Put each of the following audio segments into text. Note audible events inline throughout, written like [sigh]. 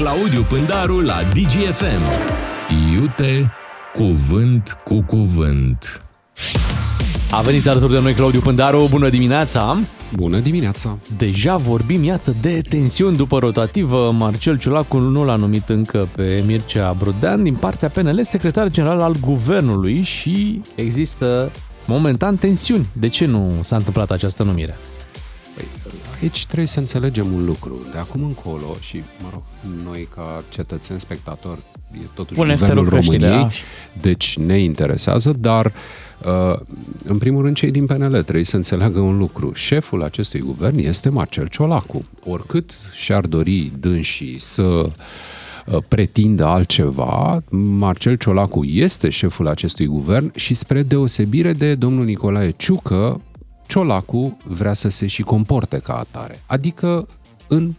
Claudiu Pândaru la DGFM. Iute cuvânt cu cuvânt. A venit alături de noi Claudiu Pândaru, bună dimineața! Bună dimineața! Deja vorbim, iată, de tensiuni după rotativă. Marcel Ciulacu nu l-a numit încă pe Mircea Brudean din partea PNL, secretar general al guvernului și există momentan tensiuni. De ce nu s-a întâmplat această numire? Păi, aici trebuie să înțelegem un lucru. De acum încolo și, mă rog, noi ca cetățeni spectatori, e totuși Pune guvernul României, da? deci ne interesează, dar uh, în primul rând cei din PNL trebuie să înțeleagă un lucru. Șeful acestui guvern este Marcel Ciolacu. Oricât și-ar dori dânsii să uh, pretindă altceva, Marcel Ciolacu este șeful acestui guvern și spre deosebire de domnul Nicolae Ciucă, Ciolacu vrea să se și comporte ca atare. Adică în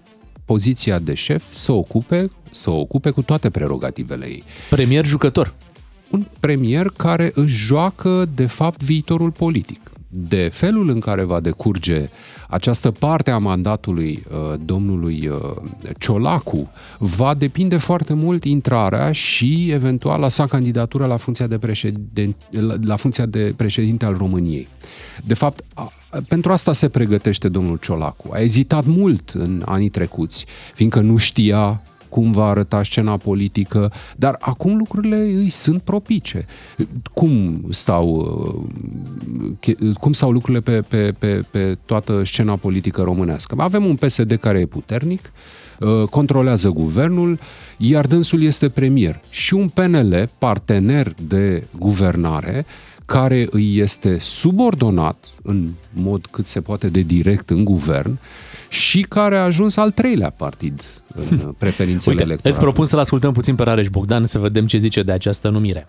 poziția de șef să ocupe, să ocupe cu toate prerogativele ei. Premier jucător. Un premier care își joacă, de fapt, viitorul politic. De felul în care va decurge această parte a mandatului uh, domnului uh, Ciolacu va depinde foarte mult intrarea și eventuala sa candidatură la funcția de, președin, la, la funcția de președinte al României. De fapt, a, pentru asta se pregătește domnul Ciolacu. A ezitat mult în anii trecuți, fiindcă nu știa cum va arăta scena politică, dar acum lucrurile îi sunt propice. Cum stau, uh, cum stau lucrurile pe, pe, pe, pe toată scena politică românească? Avem un PSD care e puternic, uh, controlează guvernul, iar dânsul este premier. Și un PNL, partener de guvernare, care îi este subordonat în mod cât se poate de direct în guvern și care a ajuns al treilea partid în preferințele Uite, electorale. îți propun să-l ascultăm puțin pe Rareș Bogdan să vedem ce zice de această numire.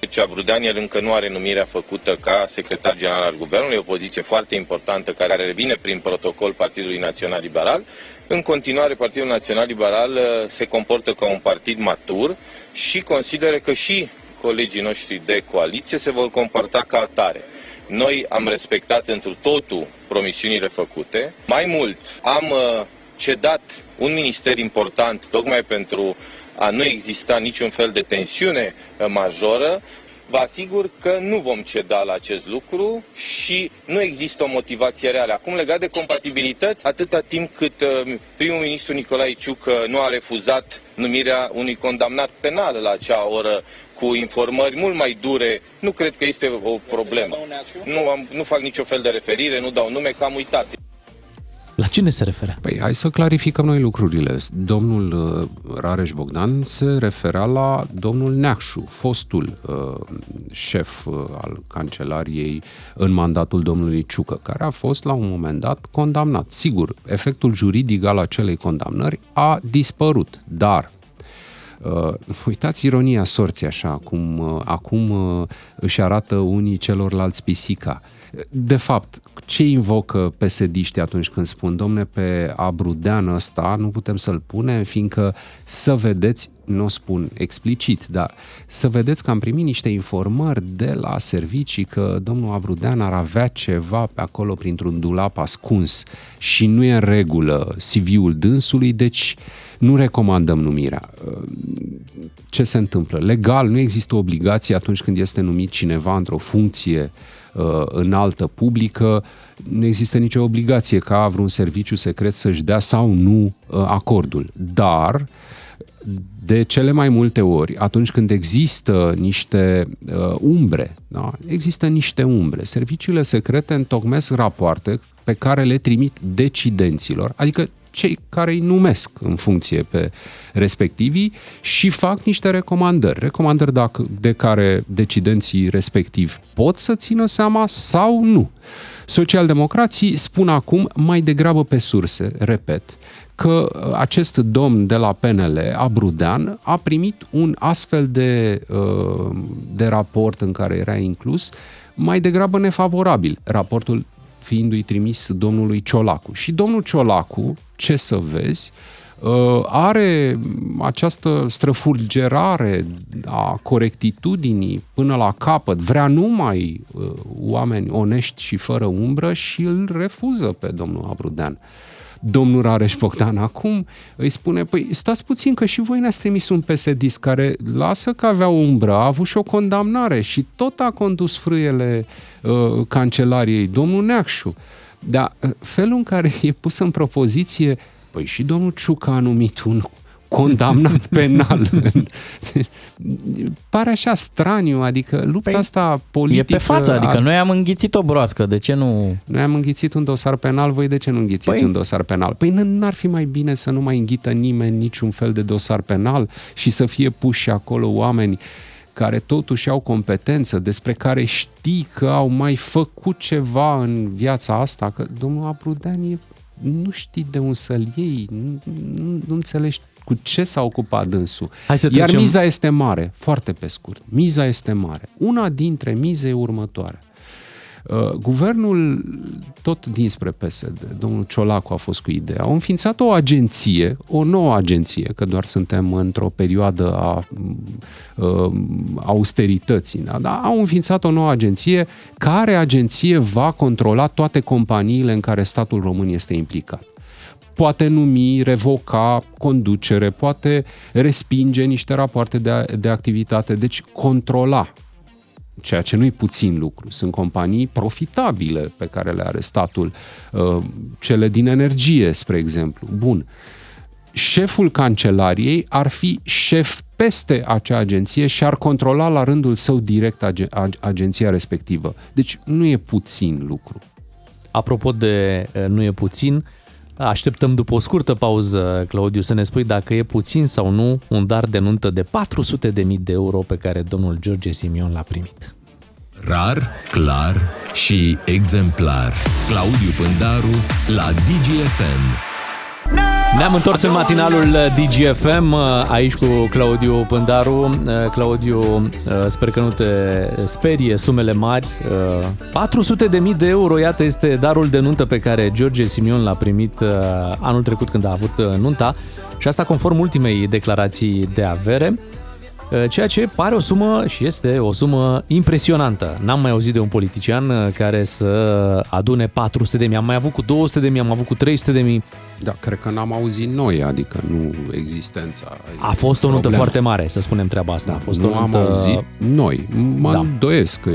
Mircea Brudean, el încă nu are numirea făcută ca secretar general al guvernului, o poziție foarte importantă care revine prin protocol Partidului Național Liberal. În continuare, Partidul Național Liberal uh, se comportă ca un partid matur și consideră că și colegii noștri de coaliție se vor comporta ca atare. Noi am respectat întru totul promisiunile făcute. Mai mult, am uh, cedat un minister important tocmai pentru a nu exista niciun fel de tensiune uh, majoră. Vă asigur că nu vom ceda la acest lucru și nu există o motivație reală. Acum, legat de compatibilități, atâta timp cât uh, primul ministru Nicolae Ciucă nu a refuzat numirea unui condamnat penal la acea oră cu informări mult mai dure, nu cred că este o problemă. Nu, am, nu fac nicio fel de referire, nu dau nume, că am uitat. La cine se referă? Păi hai să clarificăm noi lucrurile. Domnul uh, Rareș Bogdan se referea la domnul Neacșu, fostul uh, șef uh, al cancelariei în mandatul domnului Ciucă, care a fost la un moment dat condamnat. Sigur, efectul juridic al acelei condamnări a dispărut, dar Uh, uitați ironia sorții așa, cum uh, acum uh, își arată unii celorlalți pisica. De fapt, ce invocă pesediștii atunci când spun, domne, pe Abrudean ăsta nu putem să-l punem, fiindcă să vedeți, nu o spun explicit, dar să vedeți că am primit niște informări de la servicii că domnul Abrudean ar avea ceva pe acolo printr-un dulap ascuns și nu e în regulă CV-ul dânsului, deci nu recomandăm numirea. Ce se întâmplă? Legal nu există obligație atunci când este numit cineva într-o funcție uh, înaltă publică, nu există nicio obligație ca vreun serviciu secret să-și dea sau nu uh, acordul. Dar de cele mai multe ori, atunci când există niște uh, umbre, da? există niște umbre. Serviciile secrete întocmesc rapoarte pe care le trimit decidenților, adică cei care îi numesc în funcție pe respectivii și fac niște recomandări. Recomandări dacă, de care decidenții respectivi pot să țină seama sau nu. Socialdemocrații spun acum mai degrabă pe surse, repet, că acest domn de la PNL, Abrudean, a primit un astfel de, uh, de raport în care era inclus mai degrabă nefavorabil. Raportul fiindu-i trimis domnului Ciolacu. Și domnul Ciolacu, ce să vezi, uh, are această străfurgerare a corectitudinii până la capăt, vrea numai uh, oameni onești și fără umbră și îl refuză pe domnul Abrudean. Domnul Rareș Bogdan acum îi spune, păi stați puțin că și voi ne-ați trimis un psd care lasă că avea umbră, a avut și o condamnare și tot a condus frâiele uh, cancelariei, domnul Neacșu. Dar uh, felul în care e pus în propoziție, păi și domnul Ciucă a numit un condamnat [laughs] penal. Pare așa straniu, adică lupta păi, asta politică... E pe față, adică ar... noi am înghițit o broască, de ce nu... Noi am înghițit un dosar penal, voi de ce nu înghițiți păi... un dosar penal? Păi n-ar fi mai bine să nu mai înghită nimeni niciun fel de dosar penal și să fie puși acolo oameni care totuși au competență, despre care știi că au mai făcut ceva în viața asta, că domnul Abrudean e nu știi de un să-l iei, nu, nu, nu înțelegi cu ce s-a ocupat dânsul. Hai să Iar miza este mare, foarte pe scurt. Miza este mare. Una dintre mize e următoare. Uh, guvernul, tot dinspre PSD, domnul Ciolacu a fost cu ideea, au înființat o agenție, o nouă agenție, că doar suntem într-o perioadă a uh, austerității, da? dar au înființat o nouă agenție, care agenție va controla toate companiile în care statul român este implicat poate numi, revoca conducere, poate respinge niște rapoarte de, de activitate, deci controla ceea ce nu-i puțin lucru. Sunt companii profitabile pe care le are statul, uh, cele din energie, spre exemplu. Bun. Șeful cancelariei ar fi șef peste acea agenție și ar controla la rândul său direct agenția respectivă. Deci nu e puțin lucru. Apropo de uh, nu e puțin, Așteptăm după o scurtă pauză, Claudiu, să ne spui dacă e puțin sau nu un dar de nuntă de 400.000 de euro pe care domnul George Simion l-a primit. Rar, clar și exemplar. Claudiu Pândaru la DGFM. Ne-am întors în matinalul DGFM, aici cu Claudiu Pândaru. Claudiu, sper că nu te sperie sumele mari. 400 de mii de euro, iată, este darul de nuntă pe care George Simion l-a primit anul trecut când a avut nunta și asta conform ultimei declarații de avere. Eh, ceea ce pare o sumă și este o sumă impresionantă. N-am mai auzit de un politician eh, care să adune 400 de mii. Am mai avut cu 200 de mii, am avut cu 300 de mii. Da, cred că n-am auzit noi, adică nu existența. A fost o nuntă foarte mare, să spunem treaba asta. Da, a fost nu o nuntă... am auzit noi. Mă da. îndoiesc că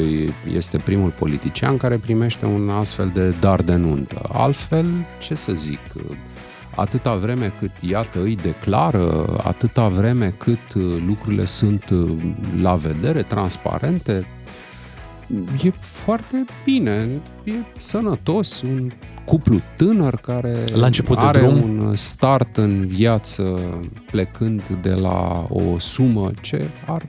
este primul politician care primește un astfel de dar de nuntă. Altfel, ce să zic, atâta vreme cât, iată, îi declară, atâta vreme cât uh, lucrurile sunt uh, la vedere, transparente, e foarte bine, e sănătos, un cuplu tânăr care la început are de drum. un start în viață plecând de la o sumă ce ar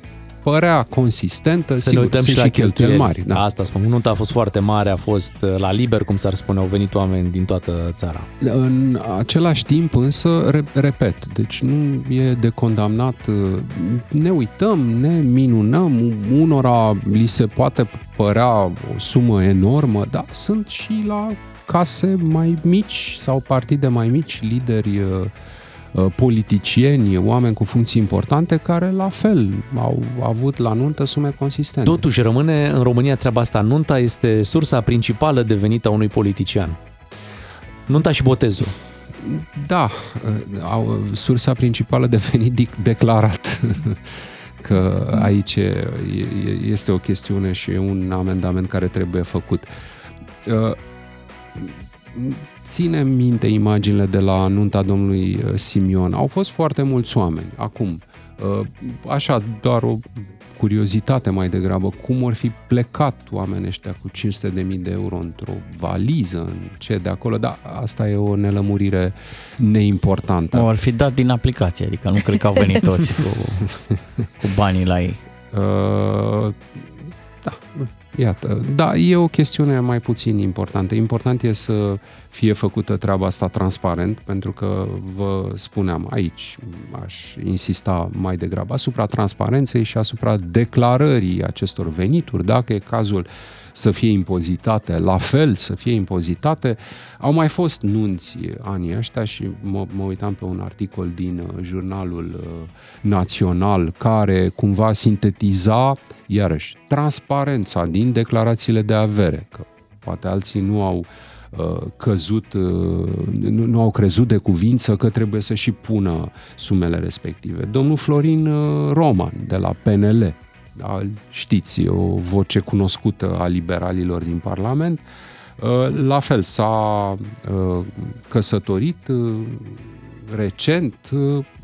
părea consistentă, să sigur, ne uităm sunt și la cheltuieli mari. Da. Asta spun, nunta a fost foarte mare, a fost uh, la liber, cum s-ar spune, au venit oameni din toată țara. În același timp însă, repet, deci nu e de condamnat, uh, ne uităm, ne minunăm, unora li se poate părea o sumă enormă, dar sunt și la case mai mici sau partide mai mici, lideri uh, Uh, politicieni, oameni cu funcții importante care la fel au avut la nuntă sume consistente. Totuși rămâne în România treaba asta. Nunta este sursa principală de venit a unui politician. Nunta și botezul. Da, uh, sursa principală de venit declarat [laughs] că aici este o chestiune și un amendament care trebuie făcut uh, ține minte imaginile de la nunta domnului uh, Simion. Au fost foarte mulți oameni. Acum, uh, așa, doar o curiozitate mai degrabă, cum ar fi plecat oamenii ăștia cu 500.000 de euro într-o valiză, în ce de acolo, dar asta e o nelămurire neimportantă. O ar fi dat din aplicație, adică nu cred că au venit toți [laughs] cu, cu banii la ei. Uh, da, Iată, da, e o chestiune mai puțin importantă. Important e să fie făcută treaba asta transparent, pentru că vă spuneam aici, aș insista mai degrabă asupra transparenței și asupra declarării acestor venituri, dacă e cazul să fie impozitate, la fel să fie impozitate. Au mai fost nunți anii ăștia și mă, mă uitam pe un articol din uh, jurnalul uh, național care cumva sintetiza, iarăși, transparența din declarațiile de avere, că poate alții nu au uh, căzut, uh, nu, nu au crezut de cuvință că trebuie să și pună sumele respective. Domnul Florin uh, Roman de la PNL, da, știți, o voce cunoscută a liberalilor din Parlament, la fel s-a căsătorit recent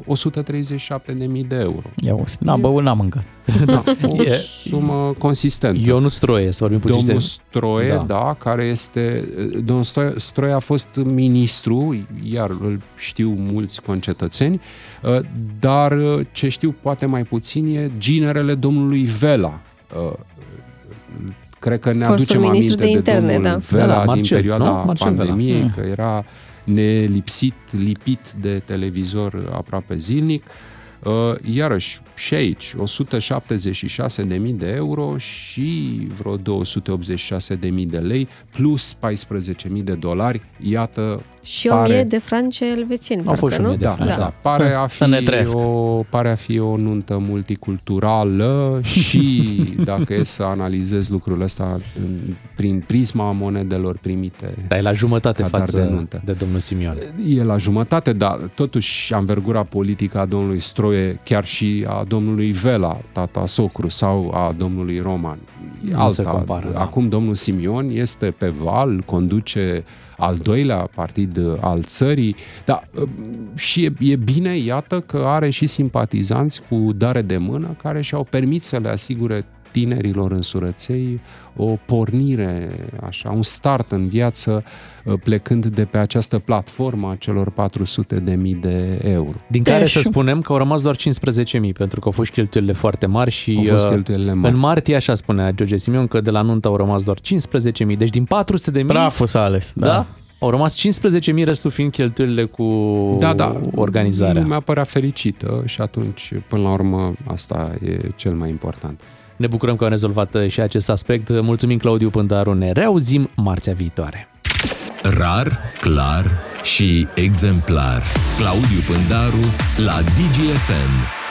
137.000 de euro. Ia o, n-am băut, n-am mâncat. [laughs] Da, [laughs] o e, sumă consistentă. Ionut Stroie, să vorbim puțin. Domnul Stroie, da. da, care este... Domnul Stroie, Stroie a fost ministru, iar îl știu mulți concetățeni, dar ce știu poate mai puțin e ginerele domnului Vela. Cred că ne Fostul aducem aminte de, interne, domnul da. Vela da, da, Marcel, din perioada nu? pandemiei, Vela. că era nelipsit, lipit de televizor aproape zilnic. Uh, iarăși, și aici, 176.000 de euro și vreo 286.000 de lei, plus 14.000 de dolari. Iată, și o mie de franci elvețieni, Au fost și nu? de da, franci, da. da. Pare a, fi o, pare a fi o nuntă multiculturală [laughs] și, dacă e să analizez lucrurile astea prin prisma monedelor primite. Dar e la jumătate față de, nuntă. de domnul Simion. E la jumătate, dar totuși învergura politică a domnului Stroie, chiar și a domnului Vela, tata socru, sau a domnului Roman. Nu alta. se compară. Da. Acum da. domnul Simion este pe val, conduce al doilea partid al țării, dar uh, și e, e bine, iată, că are și simpatizanți cu dare de mână care și-au permis să le asigure tinerilor în surăței o pornire, așa, un start în viață uh, plecând de pe această platformă a celor 400 de mii de euro. Din care să spunem că au rămas doar 15 mii, pentru că au fost cheltuielile foarte mari și au fost uh, cheltuielile mari. în martie, așa spunea George Simion, că de la nuntă au rămas doar 15 mii, deci din 400 de mii... Praful s-a ales, da. da? Au rămas 15.000, restul fiind cheltuielile cu da, da, organizarea. mi-a părea fericită și atunci, până la urmă, asta e cel mai important. Ne bucurăm că am rezolvat și acest aspect. Mulțumim, Claudiu Pândaru. Ne reauzim marțea viitoare. Rar, clar și exemplar. Claudiu Pândaru la DGFM.